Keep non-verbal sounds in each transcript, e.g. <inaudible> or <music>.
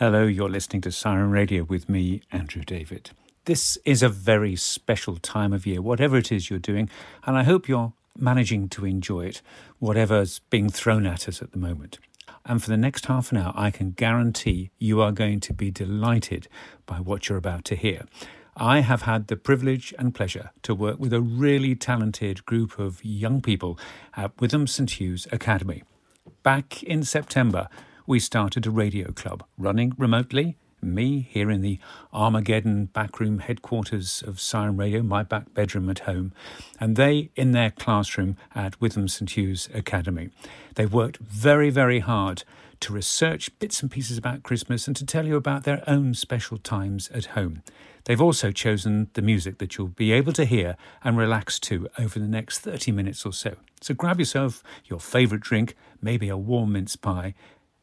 Hello, you're listening to Siren Radio with me, Andrew David. This is a very special time of year, whatever it is you're doing, and I hope you're managing to enjoy it, whatever's being thrown at us at the moment. And for the next half an hour, I can guarantee you are going to be delighted by what you're about to hear. I have had the privilege and pleasure to work with a really talented group of young people at Witham St Hughs Academy. Back in September, we started a radio club running remotely me here in the Armageddon backroom headquarters of Siren Radio, my back bedroom at home, and they in their classroom at Witham St Hughs Academy. They worked very, very hard to research bits and pieces about Christmas and to tell you about their own special times at home. They've also chosen the music that you'll be able to hear and relax to over the next 30 minutes or so. So grab yourself your favourite drink, maybe a warm mince pie,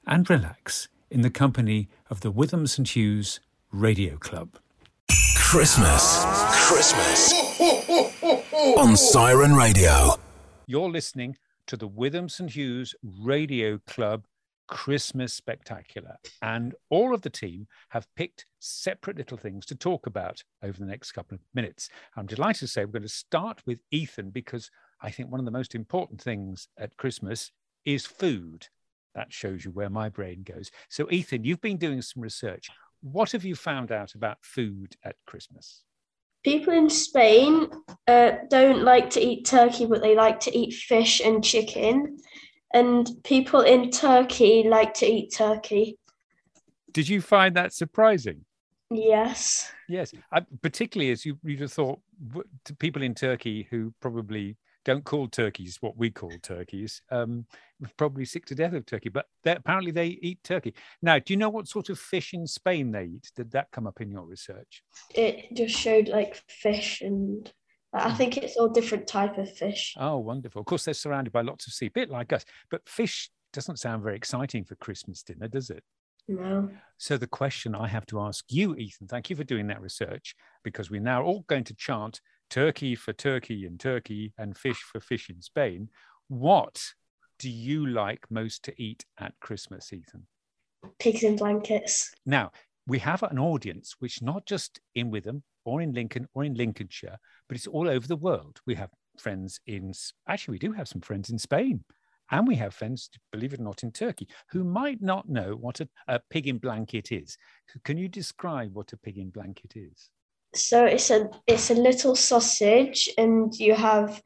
and relax in the company of the Witham St Hughs Radio Club. Christmas. Christmas. on Siren Radio. You're listening to the Witham St Hughs Radio Club Christmas Spectacular. And all of the team have picked separate little things to talk about over the next couple of minutes. I'm delighted to say we're going to start with Ethan because I think one of the most important things at Christmas is food. That shows you where my brain goes. So, Ethan, you've been doing some research. What have you found out about food at Christmas? People in Spain uh, don't like to eat turkey, but they like to eat fish and chicken. And people in Turkey like to eat turkey. Did you find that surprising? Yes. Yes, I, particularly as you, you'd have thought to people in Turkey who probably don't call turkeys what we call turkeys. Um, probably sick to death of turkey, but apparently they eat turkey. Now, do you know what sort of fish in Spain they eat? Did that come up in your research? It just showed like fish and I hmm. think it's all different type of fish. Oh, wonderful! Of course, they're surrounded by lots of sea, bit like us. But fish doesn't sound very exciting for Christmas dinner, does it? No. So the question I have to ask you, Ethan, thank you for doing that research, because we're now all going to chant turkey for turkey in Turkey and fish for fish in Spain. What do you like most to eat at Christmas, Ethan? Pigs in blankets. Now, we have an audience which not just in Witham or in Lincoln or in Lincolnshire, but it's all over the world. We have friends in, actually, we do have some friends in Spain. And we have friends, believe it or not, in Turkey who might not know what a, a pig in blanket is. Can you describe what a pig in blanket is? So it's a it's a little sausage, and you have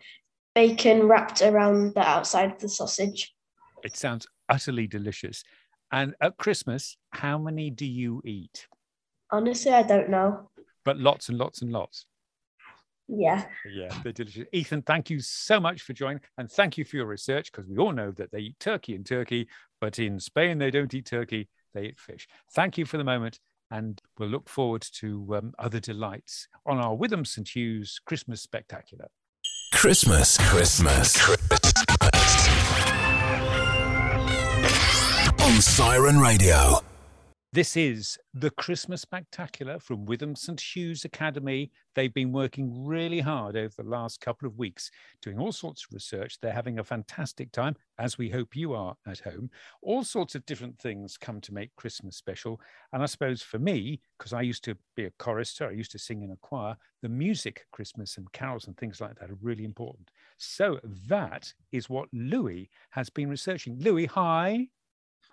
bacon wrapped around the outside of the sausage. It sounds utterly delicious. And at Christmas, how many do you eat? Honestly, I don't know. But lots and lots and lots. Yeah. Yeah, they're delicious. Ethan, thank you so much for joining. And thank you for your research because we all know that they eat turkey in Turkey, but in Spain, they don't eat turkey, they eat fish. Thank you for the moment and we'll look forward to um, other delights on our Witham St Hughs Christmas Spectacular. Christmas, Christmas, Christmas. On Siren Radio. This is the Christmas Spectacular from Witham St Hughs Academy. They've been working really hard over the last couple of weeks, doing all sorts of research. They're having a fantastic time, as we hope you are at home. All sorts of different things come to make Christmas special. And I suppose for me, because I used to be a chorister, I used to sing in a choir, the music, Christmas and carols and things like that are really important. So that is what Louis has been researching. Louis, hi.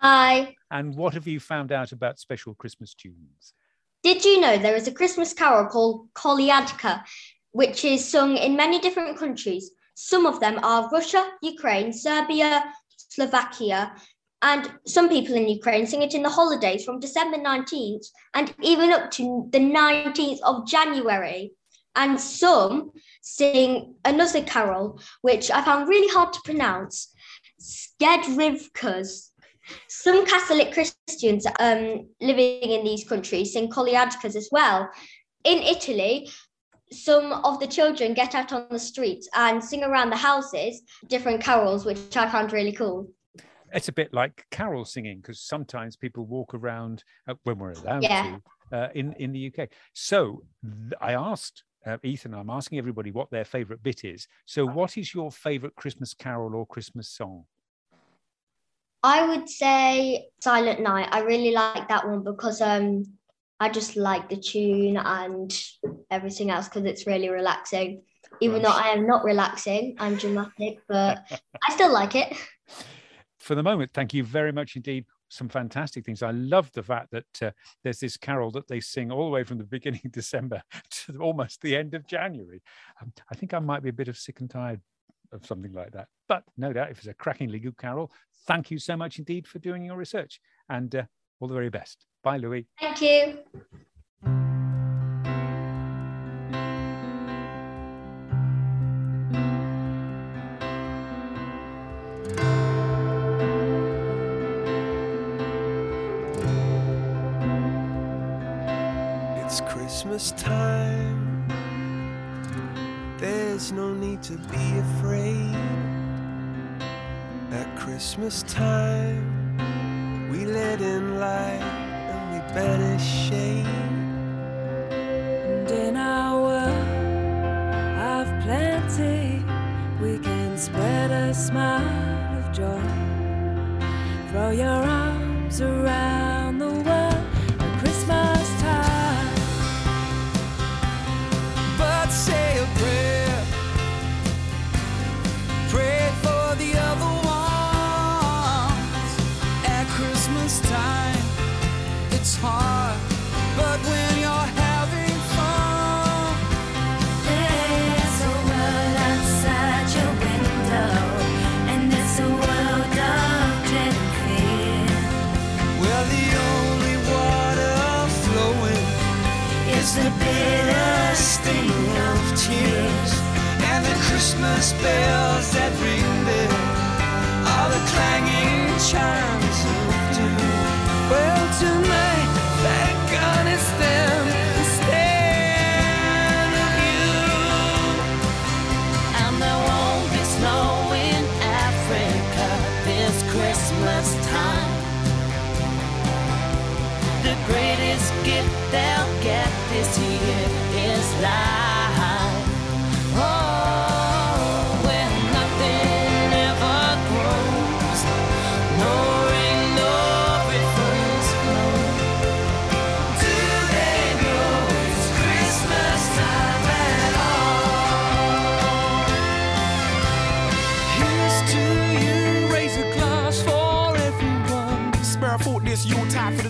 Hi. And what have you found out about special Christmas tunes? Did you know there is a Christmas carol called Kolyadka, which is sung in many different countries? Some of them are Russia, Ukraine, Serbia, Slovakia, and some people in Ukraine sing it in the holidays from December 19th and even up to the 19th of January. And some sing another carol, which I found really hard to pronounce, Skedrivkas. Some Catholic Christians um, living in these countries sing Kolyadkas as well. In Italy, some of the children get out on the streets and sing around the houses different carols, which I found really cool. It's a bit like carol singing because sometimes people walk around uh, when we're allowed yeah. to uh, in in the UK. So th- I asked uh, Ethan, I'm asking everybody what their favourite bit is. So, what is your favourite Christmas carol or Christmas song? I would say Silent Night. I really like that one because um I just like the tune and everything else because it's really relaxing. Even though I am not relaxing, I'm dramatic, but <laughs> I still like it. For the moment, thank you very much indeed. Some fantastic things. I love the fact that uh, there's this carol that they sing all the way from the <laughs> beginning of December to almost the end of January. Um, I think I might be a bit of sick and tired of something like that. But no doubt, if it's a crackingly good carol, thank you so much indeed for doing your research and uh, all the very best. Bye, Louis. Thank you. It's Christmas time. There's no need to be afraid. At Christmas time, we let in light and we banish shade. And in our world of plenty, we can spread a smile of joy. Throw your arms around Christmas bells that ring there. Are the clanging chimes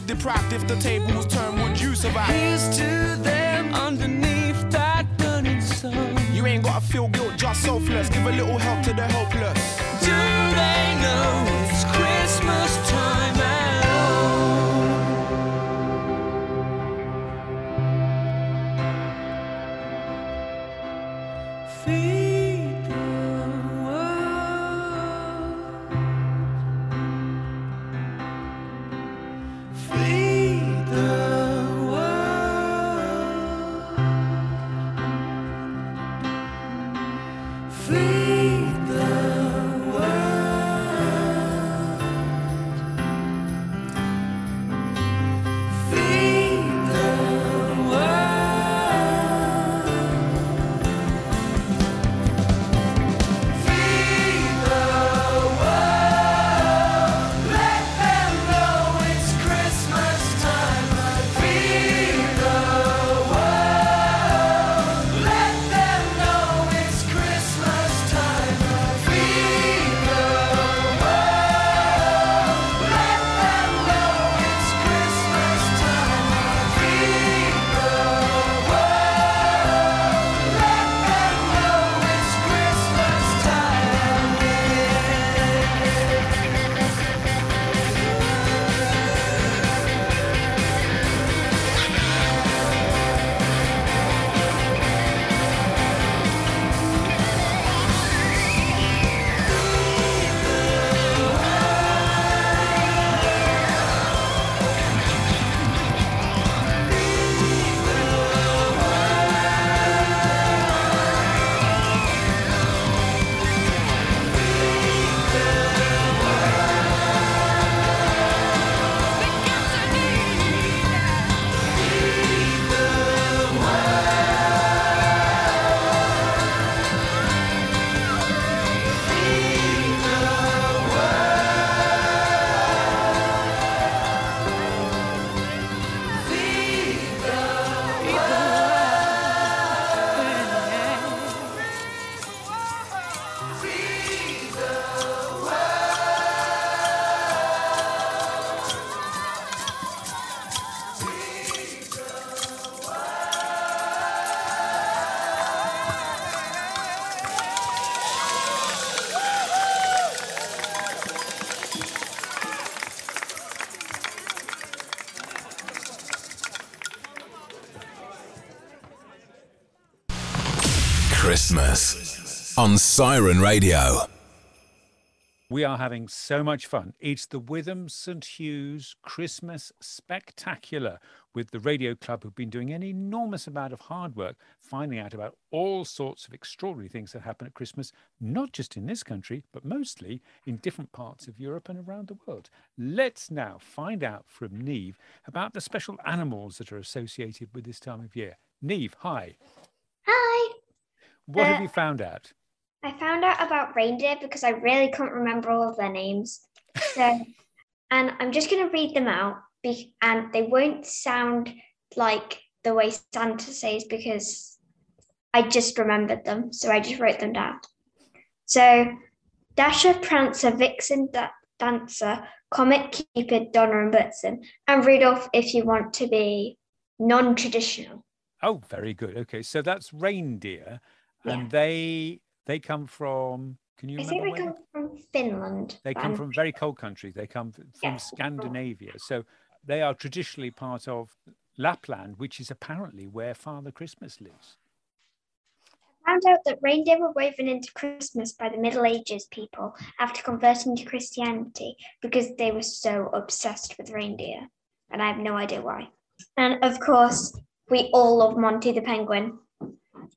deprived. If the tables turn, would you survive? Here's to them underneath that burning sun. You ain't gotta feel guilt, just selfless. Give a little help to the helpless. On Siren Radio. We are having so much fun. It's the Witham St Hughs Christmas Spectacular with the Radio Club, who've been doing an enormous amount of hard work finding out about all sorts of extraordinary things that happen at Christmas, not just in this country, but mostly in different parts of Europe and around the world. Let's now find out from Neve about the special animals that are associated with this time of year. Neve, hi. Hi. What have Uh, you found out? I found out about reindeer because I really couldn't remember all of their names. <laughs> So, and I'm just going to read them out, be, and they won't sound like the way Santa says because I just remembered them. So I just wrote them down. So, Dasher, Prancer, Vixen, da- Dancer, Comet, Cupid, Donner, and Blitzen, and Rudolph if you want to be non-traditional. Oh, very good. Okay, so that's reindeer, Yeah. and they they come from. Can you I think they come from Finland. They come from very cold countries. They come from Yeah. Scandinavia, so they are traditionally part of Lapland, which is apparently where Father Christmas lives. I found out that reindeer were woven into Christmas by the Middle Ages people after converting to Christianity because they were so obsessed with reindeer. And I have no idea why. And of course, we all love Monty the Penguin.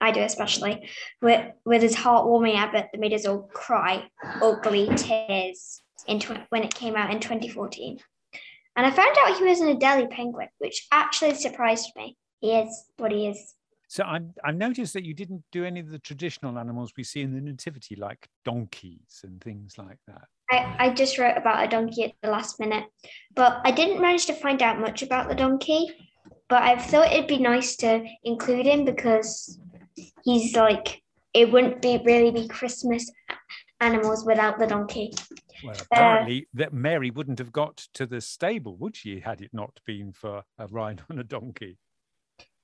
I do especially, with, with his heartwarming habit that made us all cry ugly tears in tw- when it came out in 2014. And I found out he was an Adelie penguin, which actually surprised me. He is what he is. So I I noticed that you didn't do any of the traditional animals we see in the nativity, like donkeys and things like that. I, I just wrote about a donkey at the last minute, but I didn't manage to find out much about the donkey. But I thought it'd be nice to include him because he's like it wouldn't be really be Christmas animals without the donkey. Well, Uh, apparently that Mary wouldn't have got to the stable, would she, had it not been for a ride <laughs> on a donkey?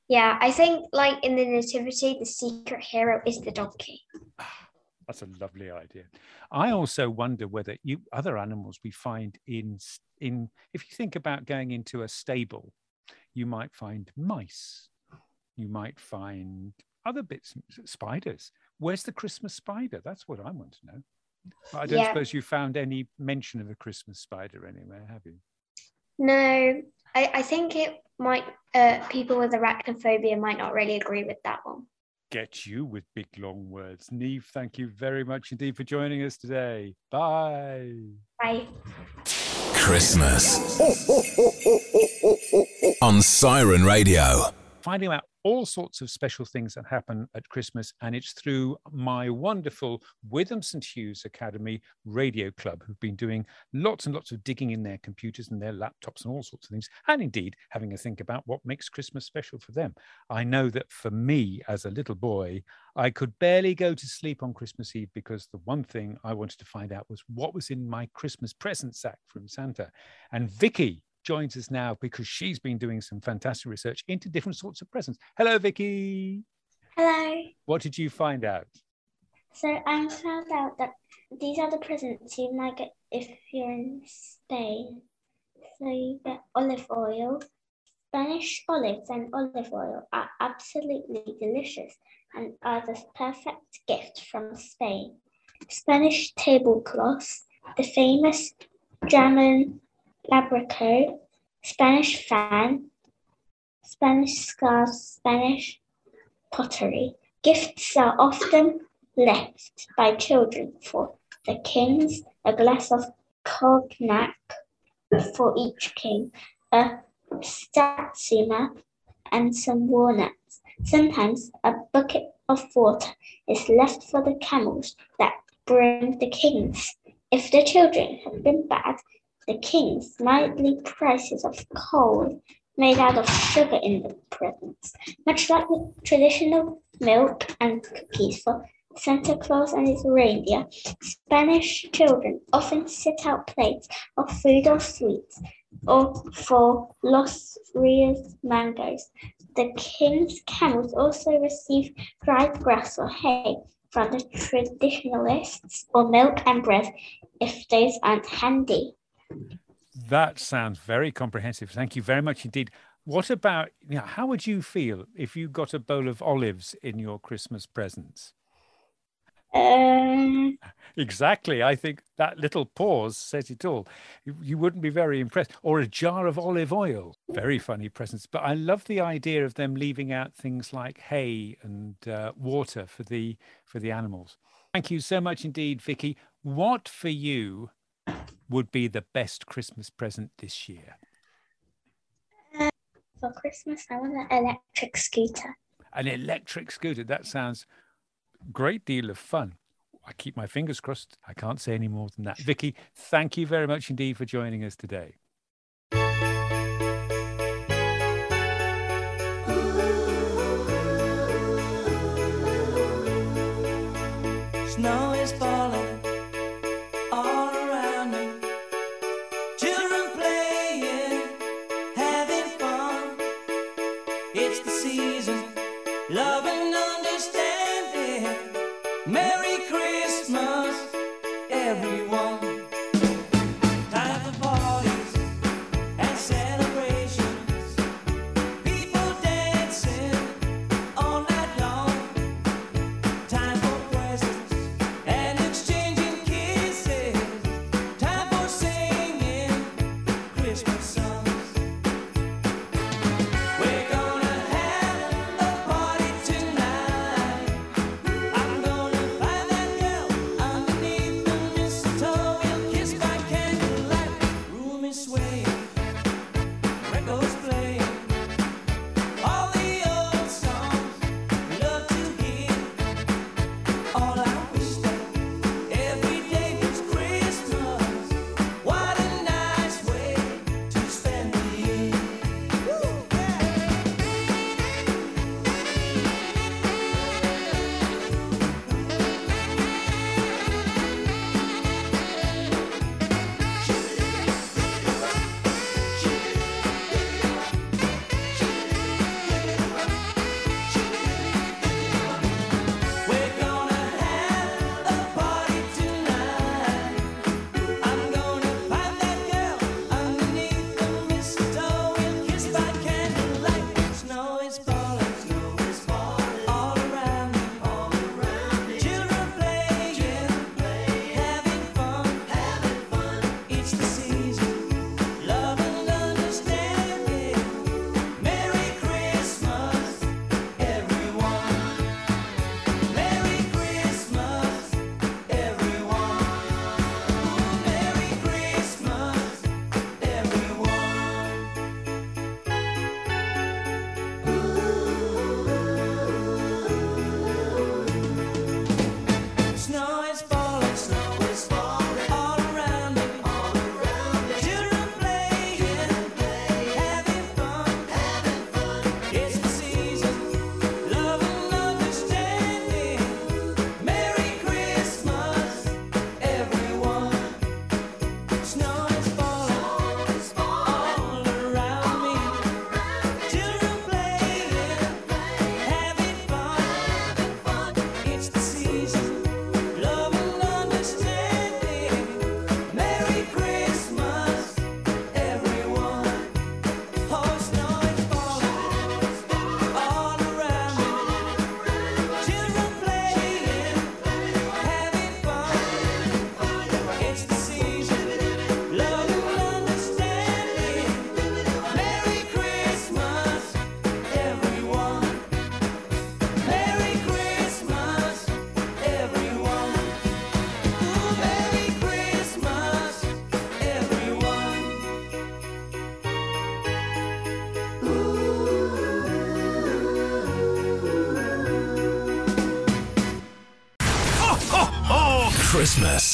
Yeah, I think like in the nativity, the secret hero is the donkey. <sighs> That's a lovely idea. I also wonder whether you other animals we find in in if you think about going into a stable, you might find mice, you might find other bits, spiders. Where's the Christmas spider? That's what I want to know. I don't Yeah. suppose you found any mention of a Christmas spider anywhere, have you? No, I, I think it might uh, people with arachnophobia might not really agree with that one. Get you with big long words. Neve, thank you very much indeed for joining us today. Bye. Bye. Christmas <laughs> on Siren Radio. finding out all sorts of special things that happen at Christmas, and it's through my wonderful Witham St Hughs Academy Radio Club, who've been doing lots and lots of digging in their computers and their laptops and all sorts of things, and indeed having a think about what makes Christmas special for them. I know that for me as a little boy, I could barely go to sleep on Christmas Eve because the one thing I wanted to find out was what was in my Christmas present sack from Santa. And Vicky joins us now because she's been doing some fantastic research into different sorts of presents. Hello, Vicky. Hello. What did you find out? So I found out that these are the presents you might get if you're in Spain. So you get olive oil. Spanish olives and olive oil are absolutely delicious and are the perfect gift from Spain. Spanish tablecloths, the famous German labraco, Spanish fan, Spanish scarves, Spanish pottery. Gifts are often left by children for the kings, a glass of cognac for each king, a satsuma, and some walnuts. Sometimes a bucket of water is left for the camels that bring the kings. If the children have been bad, the kings might leave prices of coal made out of sugar in the presents, much like the traditional milk and cookies for Santa Claus and his reindeer. Spanish children often set out plates of food or sweets, or for Los Reyes Magos. The king's camels also receive dried grass or hay from the traditionalists, or milk and bread if those aren't handy. That sounds very comprehensive. Thank you very much indeed. What about, you know, how would you feel if you got a bowl of olives in your Christmas presents? Um, Exactly. I think that little pause says it all. You, you wouldn't be very impressed. Or a jar of olive oil. Very funny presents. But I love the idea of them leaving out things like hay and uh, water for the for the animals. Thank you so much indeed, Vicky. What for you would be the best Christmas present this year? Uh, for Christmas, I want an electric scooter. An electric scooter. That sounds great deal of fun. I keep my fingers crossed. I can't say any more than that. Vicky, thank you very much indeed for joining us today.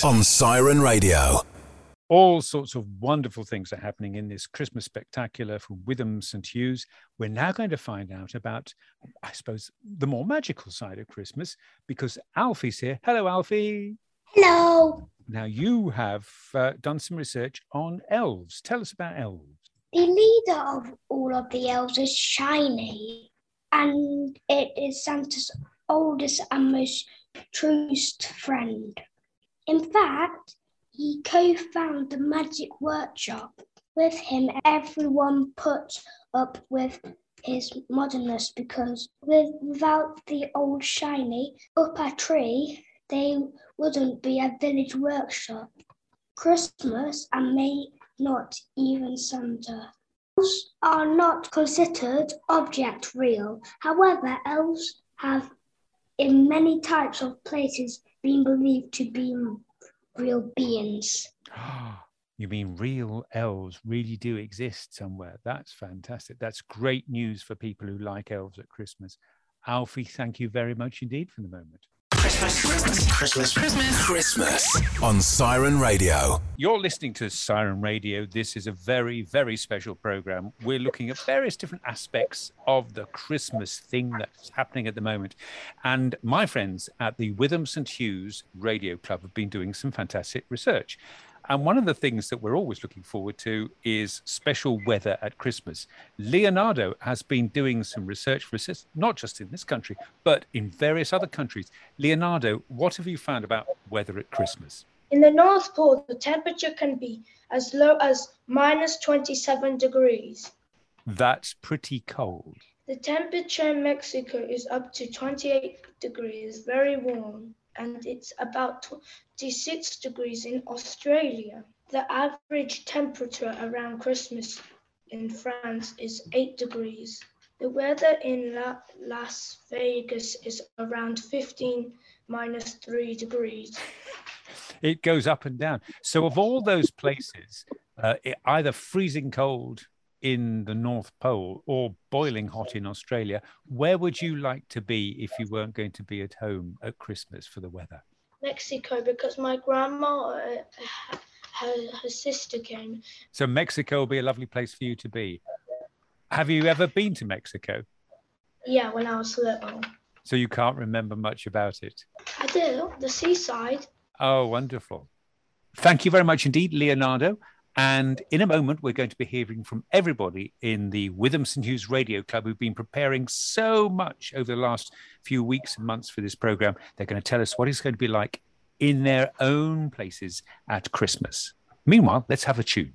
On Siren Radio. All sorts of wonderful things are happening in this Christmas spectacular for Witham St. Hughs. We're now going to find out about, I suppose, the more magical side of Christmas because Alfie's here. Hello, Alfie. Hello. Now, you have uh, done some research on elves. Tell us about elves. The leader of all of the elves is Shinny, and it is Santa's oldest and most truest friend. In fact, he co founded the Magic Workshop with him, everyone put up with his modernness because without the old shiny upper tree, they wouldn't be a village workshop. Christmas and may not even Santa. Elves are not considered object real. However, elves have in many types of places been believed to be real beings. <gasps> You mean real elves really do exist somewhere? That's fantastic. That's great news for people who like elves at Christmas. Alfie, thank you very much indeed for the moment. Christmas Christmas, Christmas, Christmas, Christmas on Siren Radio. You're listening to Siren Radio. This is a very, very special program. We're looking at various different aspects of the Christmas thing that's happening at the moment. And my friends at the Witham St. Hughs Radio Club have been doing some fantastic research. And one of the things that we're always looking forward to is special weather at Christmas. Leonardo has been doing some research for us, not just in this country, but in various other countries. Leonardo, what have you found about weather at Christmas? In the North Pole, the temperature can be as low as minus 27 degrees. That's pretty cold. The temperature in Mexico is up to 28 degrees, very warm, and it's about 26 degrees in Australia. The average temperature around Christmas in France is 8 degrees. The weather in La- Las Vegas is around 15 minus 3 degrees. It goes up and down. So, of all those places, uh, it, either freezing cold in the North Pole or boiling hot in Australia, where would you like to be if you weren't going to be at home at Christmas for the weather? Mexico, because my grandma, uh, her, her sister came. So, Mexico will be a lovely place for you to be. Have you ever been to Mexico? Yeah, when I was little. So, you can't remember much about it. I do, the seaside. Oh, wonderful. Thank you very much indeed, Leonardo. And in a moment, we're going to be hearing from everybody in the Witham St. Hughs Radio Club who've been preparing so much over the last few weeks and months for this program. They're going to tell us what it's going to be like in their own places at Christmas. Meanwhile, let's have a tune.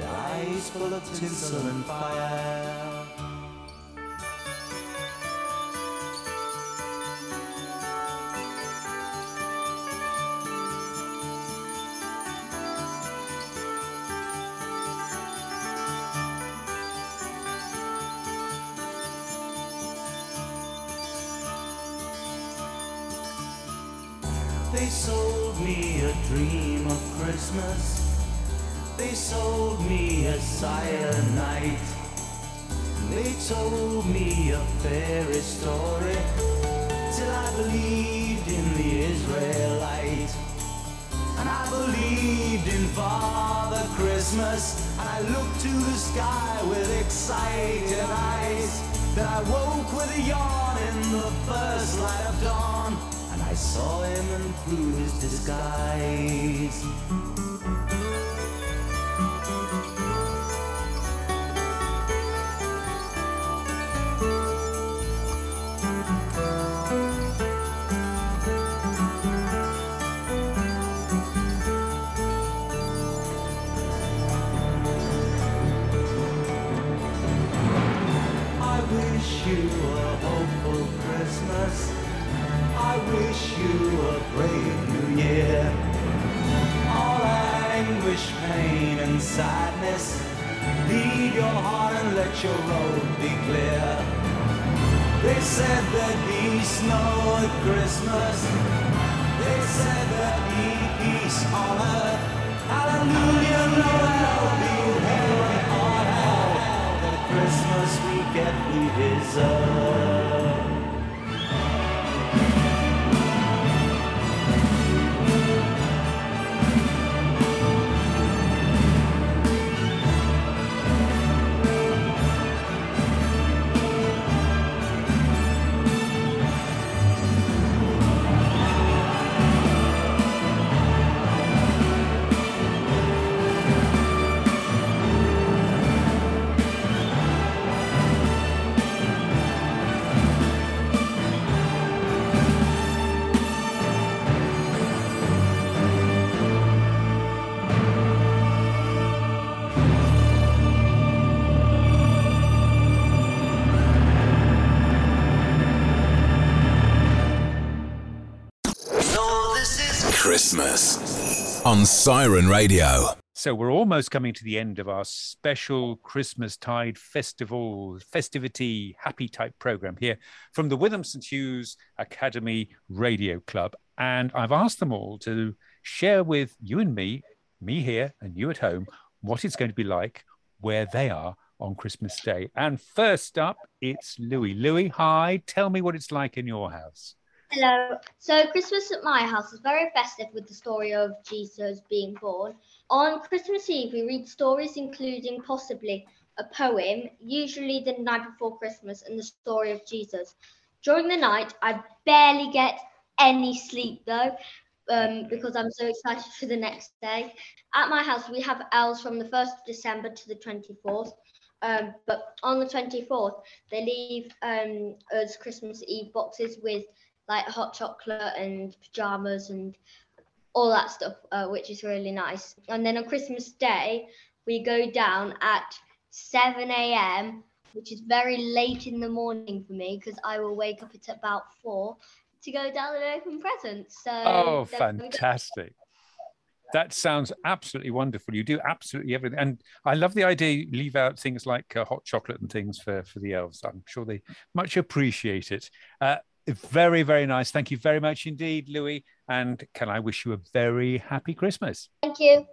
and eyes full of tinsel and fire. Told me a fairy story till I believed in the Israelite. And I believed in Father Christmas. And I looked to the sky with excited eyes. Then I woke with a yawn in the first light of dawn. And I saw him and through his disguise. Christmas. They said be peace on earth. Hallelujah, Noel, be heaven on hell. The Christmas we get, we deserve. Christmas on Siren Radio. So we're almost coming to the end of our special Christmas Tide Festival, festivity, happy type program here from the Witham St Hughs Academy Radio Club. And I've asked them all to share with you and me, me here and you at home, what it's going to be like where they are on Christmas Day. And first up, it's Louis. Louis, hi. Tell me what it's like in your house. Hello. So Christmas at my house is very festive with the story of Jesus being born. On Christmas Eve, we read stories including possibly a poem, usually the night before Christmas, and the story of Jesus. During the night, I barely get any sleep though, um, because I'm so excited for the next day. At my house, we have elves from the 1st of December to the 24th. Um, but on the 24th, they leave um, us Christmas Eve boxes with like hot chocolate and pajamas and all that stuff, uh, which is really nice. And then on Christmas Day, we go down at 7 a.m., which is very late in the morning for me because I will wake up at about four to go down and open presents. So Oh, then we go- fantastic. That sounds absolutely wonderful. You do absolutely everything. And I love the idea you leave out things like uh, hot chocolate and things for, for the elves. I'm sure they much appreciate it. Uh, very, very nice. Thank you very much indeed, Louis. And can I wish you a very happy Christmas? Thank you.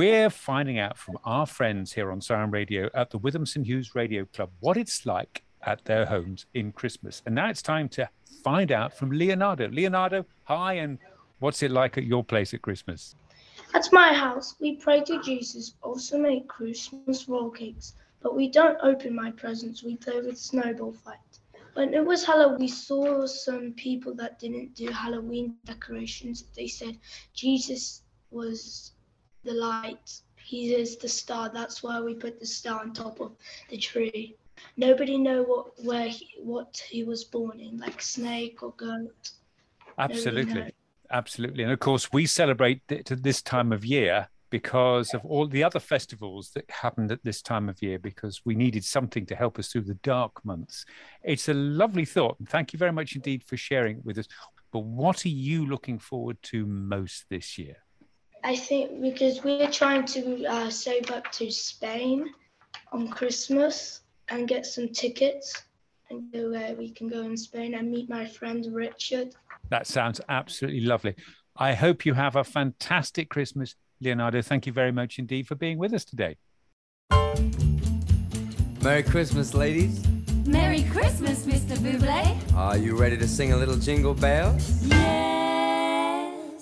We're finding out from our friends here on Siren Radio at the Witham St Hughs Radio Club what it's like at their homes in Christmas. And now it's time to find out from Leonardo. Leonardo, hi, and what's it like at your place at Christmas? At my house, we pray to Jesus, also make Christmas roll cakes, but we don't open my presents, we play with snowball fight. When it was Halloween, we saw some people that didn't do Halloween decorations. They said Jesus was the light, he is the star, that's why we put the star on top of the tree. Nobody know what where he, what he was born in, like snake or goat. Absolutely. Absolutely. And of course, we celebrate at this time of year because of all the other festivals that happened at this time of year because we needed something to help us through the dark months. It's a lovely thought. And thank you very much indeed for sharing it with us. But what are you looking forward to most this year? I think because we're trying to uh, save up to Spain on Christmas and get some tickets and go where we can go in Spain and meet my friend Richard. That sounds absolutely lovely. I hope you have a fantastic Christmas, Leonardo. Thank you very much indeed for being with us today. Merry Christmas, ladies. Merry Christmas, Mr. Buble. Are you ready to sing a little jingle bells? Yes.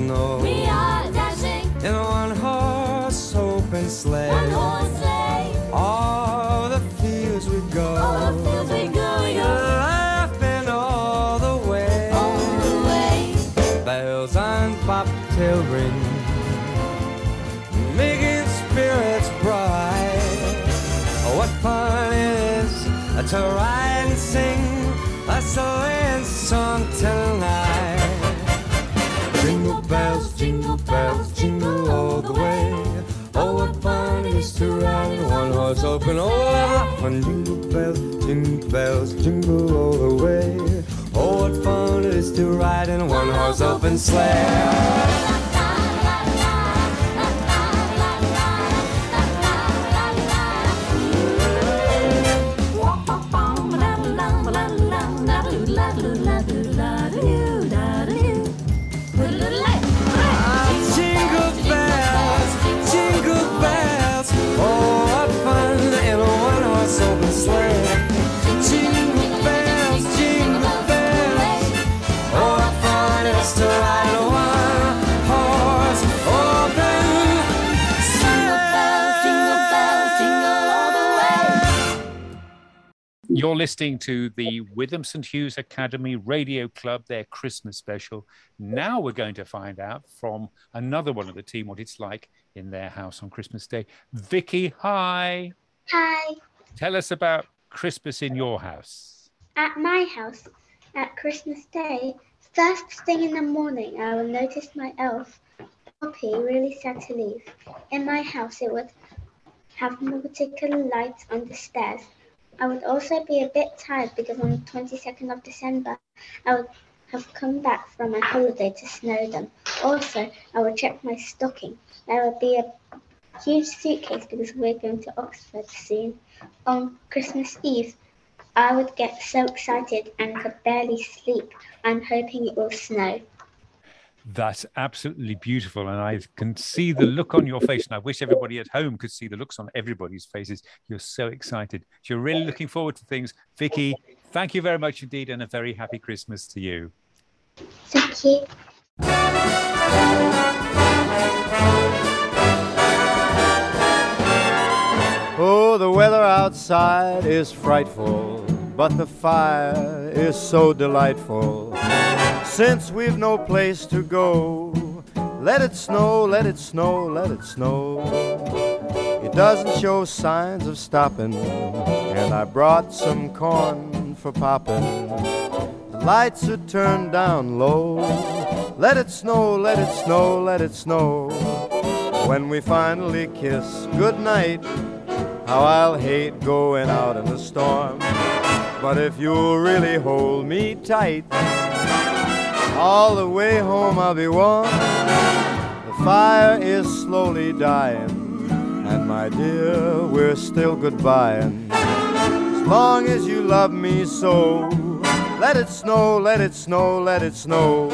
snow We are dashing in a one horse open sleigh. one horse sleigh. All the fields we go. All the fields we go, we go Laughing all the way. all the way. Bells on bobtail ring. Making spirits bright. Oh, what fun it is to ride and sing a sleighing song tonight. Horse open. What fun! Jingle bells, jingle bells, jingle all the way. Oh, what fun it is to ride in a one horse open sleigh. You're listening to the Witham St Hughs Academy Radio Club, their Christmas special. Now we're going to find out from another one of the team what it's like in their house on Christmas Day. Vicky, hi. Hi. Tell us about Christmas in your house. At my house, at Christmas Day, first thing in the morning, I will notice my elf, Poppy, really sad to leave. In my house, it would have no particular lights on the stairs. I would also be a bit tired because on the 22nd of December, I would have come back from my holiday to Snowdon. Also, I would check my stocking. There would be a huge suitcase because we're going to Oxford soon. On Christmas Eve, I would get so excited and could barely sleep. I'm hoping it will snow. That's absolutely beautiful. And I can see the look on your face. And I wish everybody at home could see the looks on everybody's faces. You're so excited. You're really looking forward to things. Vicky, thank you very much indeed. And a very happy Christmas to you. Thank you. Oh, the weather outside is frightful, but the fire is so delightful. Since we've no place to go, let it snow, let it snow, let it snow. It doesn't show signs of stopping, and I brought some corn for popping. The lights are turned down low. Let it snow, let it snow, let it snow. When we finally kiss goodnight, how I'll hate going out in the storm. But if you'll really hold me tight, all the way home I'll be warm. The fire is slowly dying, and my dear, we're still goodbying. As long as you love me so, let it snow, let it snow, let it snow.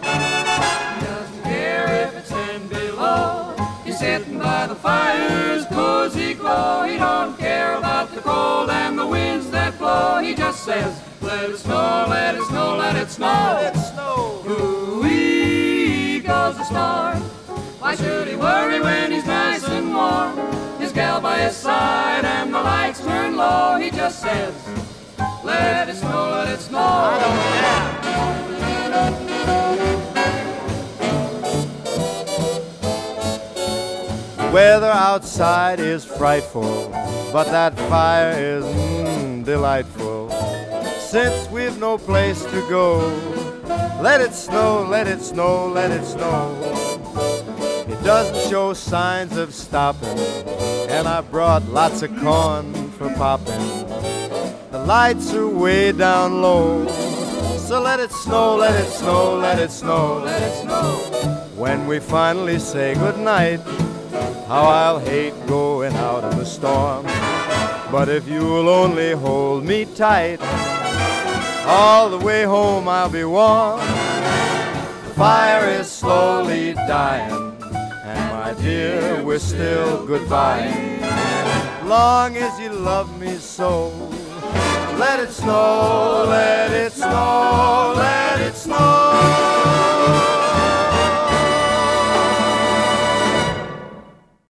doesn't care if it's ten below. He's sitting by the fire's cozy glow. He don't care about the cold and the winds that blow. He just says, let it snow, let it snow, let it snow. Ooh-wee goes the storm. Why should he worry when he's nice and warm? His gal by his side and the lights turn low. He just says, let it snow, let it snow. I don't care. The weather outside is frightful, but that fire is mm, delightful. Since we've no place to go, let it snow, let it snow, let it snow. It doesn't show signs of stopping, and I brought lots of corn for popping. The lights are way down low, so let it snow, let it snow, let it snow, let it snow. When we finally say goodnight, how I'll hate going out in the storm. But if you'll only hold me tight, all the way home I'll be warm. The fire is slowly dying, and my dear, we're still goodbye. Long as you love me so, let it snow, let it snow, let it snow.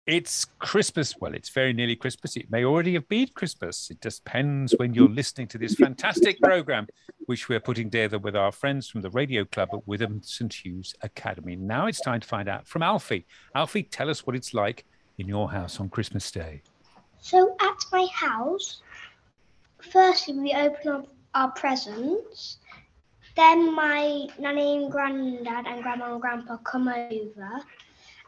It's Christmas. Well, it's very nearly Christmas. It may already have been Christmas. It just depends when you're listening to this fantastic program, which we're putting together with our friends from the radio club at Witham St Hughs Academy. Now it's time to find out from Alfie. Alfie, tell us what it's like in your house on Christmas Day. So at my house, firstly we open up our presents. Then my nanny and granddad and grandma and grandpa come over.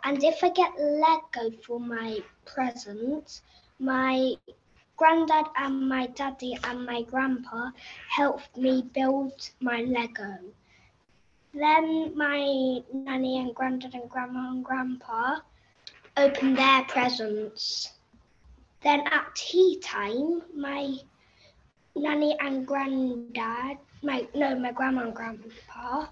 And if I get Lego for my presents, my granddad and my daddy and my grandpa helped me build my Lego. Then my nanny and granddad and grandma and grandpa open their presents. Then at tea time, my nanny and granddad, my no, my grandma and grandpa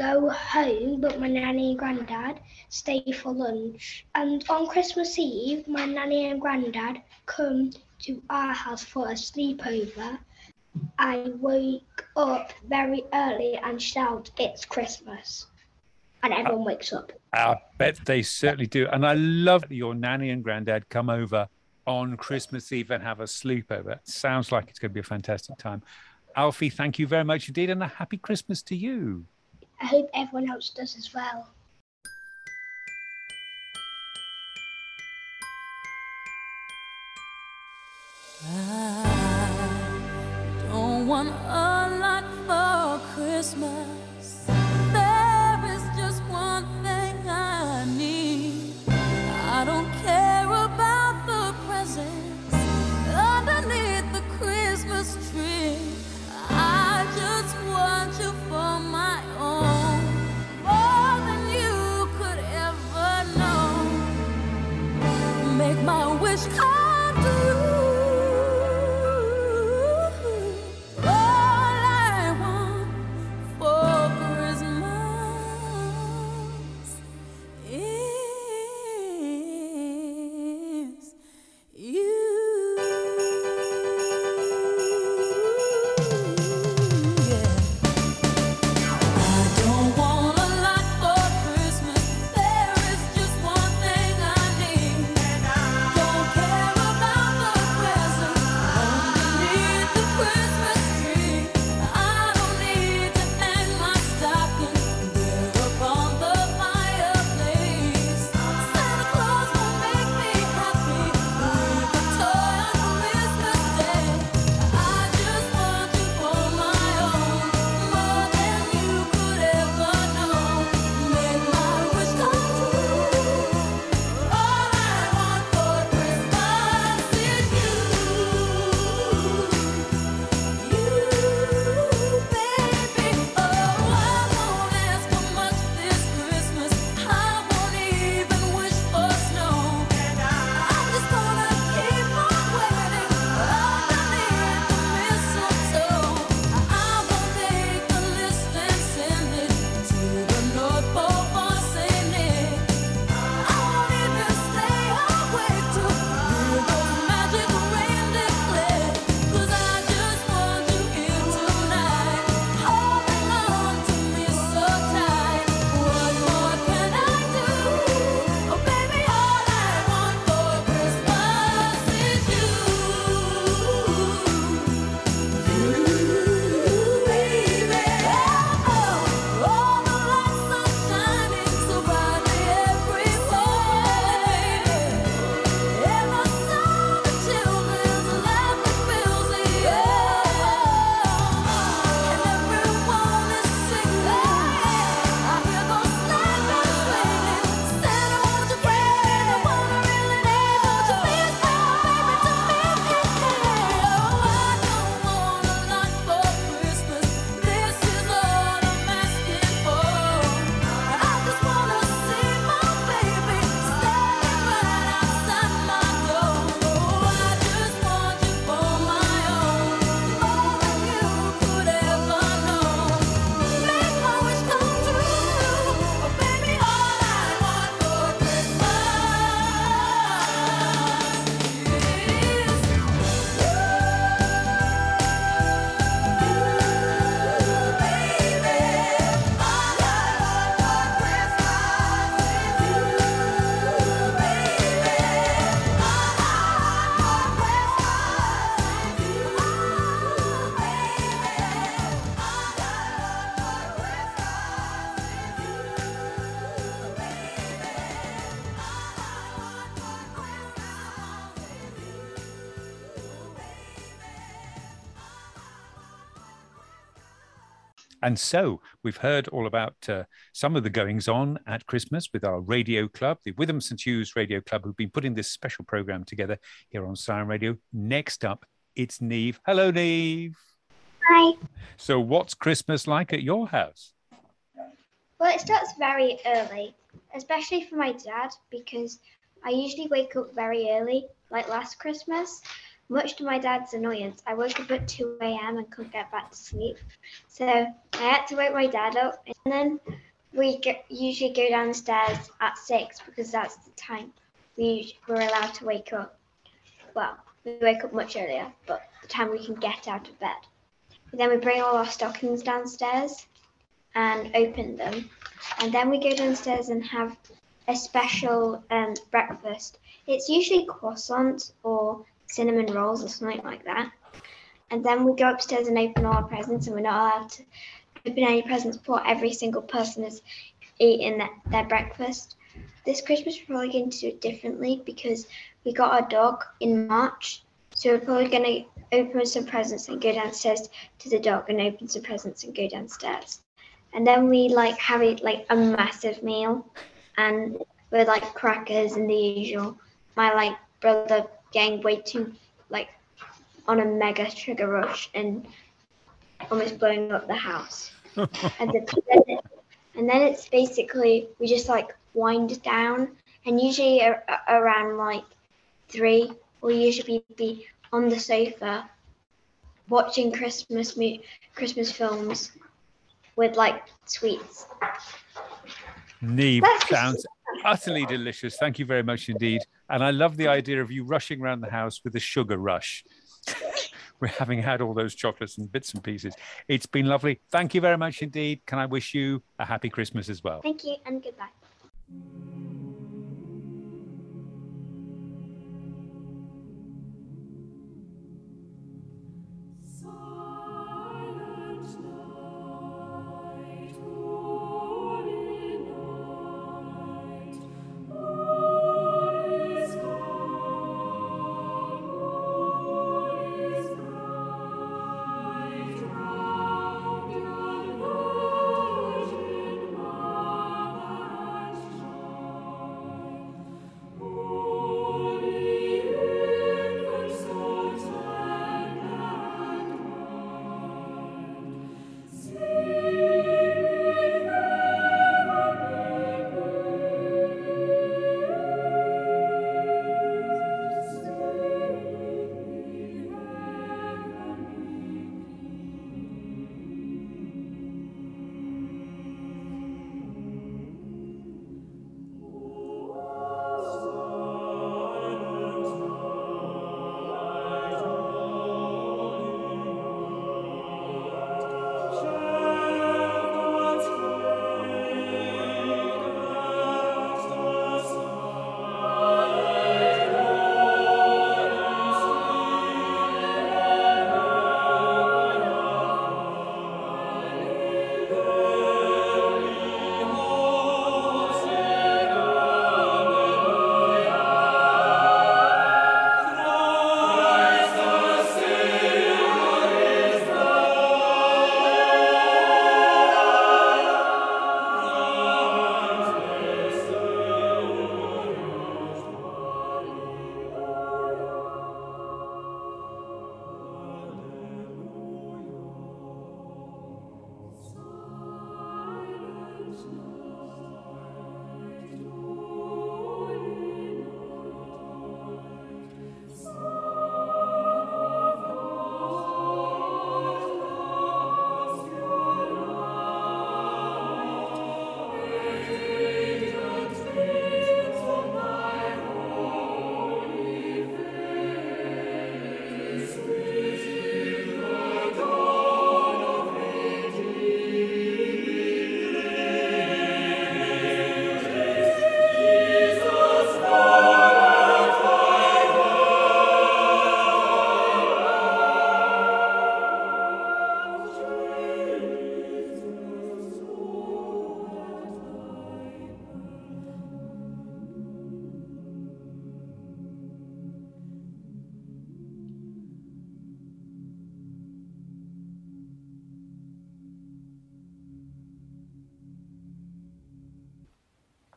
go home, but my nanny and granddad stay for lunch. And on Christmas Eve, my nanny and granddad come to our house for a sleepover. I wake up very early and shout, It's Christmas. And everyone wakes up. I bet they certainly do. And I love that your nanny and granddad come over on Christmas Eve and have a sleepover. Sounds like it's going to be a fantastic time. Alfie, thank you very much indeed, and a happy Christmas to you. I hope everyone else does as well. Don't want a lot for Christmas. My And so we've heard all about uh, some of the goings on at Christmas with our radio club, the Witham St Hughs Radio Club, who've been putting this special program together here on Siren Radio. Next up, it's Neve. Hello, Neve. Hi. So, what's Christmas like at your house? Well, it starts very early, especially for my dad, because I usually wake up very early, like last Christmas. Much to my dad's annoyance, I woke up at 2 a.m. and couldn't get back to sleep. So I had to wake my dad up, and then we go, usually go downstairs at 6 because that's the time we were allowed to wake up. Well, we wake up much earlier, but the time we can get out of bed. then we bring all our stockings downstairs and open them. And then we go downstairs and have a special um, breakfast. It's usually croissants or cinnamon rolls or something like that. And then we go upstairs and open all our presents, and we're not allowed to open any presents before every single person has eaten their, breakfast. This Christmas, we're probably going to do it differently because we got our dog in March. So we're probably going to open some presents and go downstairs to the dog and open some presents and go downstairs. And then we like have it like a massive meal and with like crackers and the usual. My like brother getting way too like on a mega sugar rush and almost blowing up the house. and, the, <laughs> and then it's basically we just like wind down and usually a, a- around like three we'll usually be on the sofa watching Christmas mo- Christmas films with like sweets. Neve sounds utterly delicious. Thank you very much indeed. And I love the idea of you rushing around the house with a sugar rush. <laughs> We're having had all those chocolates and bits and pieces. It's been lovely. Thank you very much indeed. Can I wish you a happy Christmas as well? Thank you and goodbye.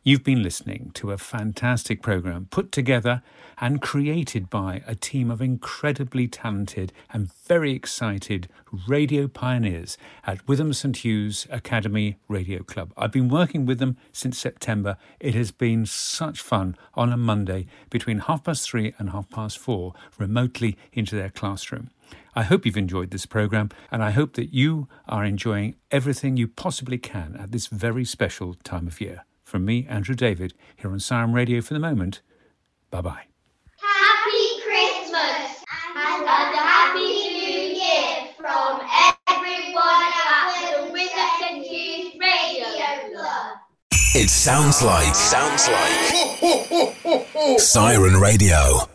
You've been listening to a fantastic program put together and created by a team of incredibly talented and very excited radio pioneers at Witham St Hughs Academy Radio Club. I've been working with them since September. It has been such fun on a Monday between half past three and half past four remotely into their classroom. I hope you've enjoyed this program and I hope that you are enjoying everything you possibly can at this very special time of year. From me, Andrew David, here on Siren Radio for the moment. Bye bye. Happy Christmas and a Happy New Year from everyone at the Witham St Hughs Radio Club. It sounds like. Sounds like. Siren Radio.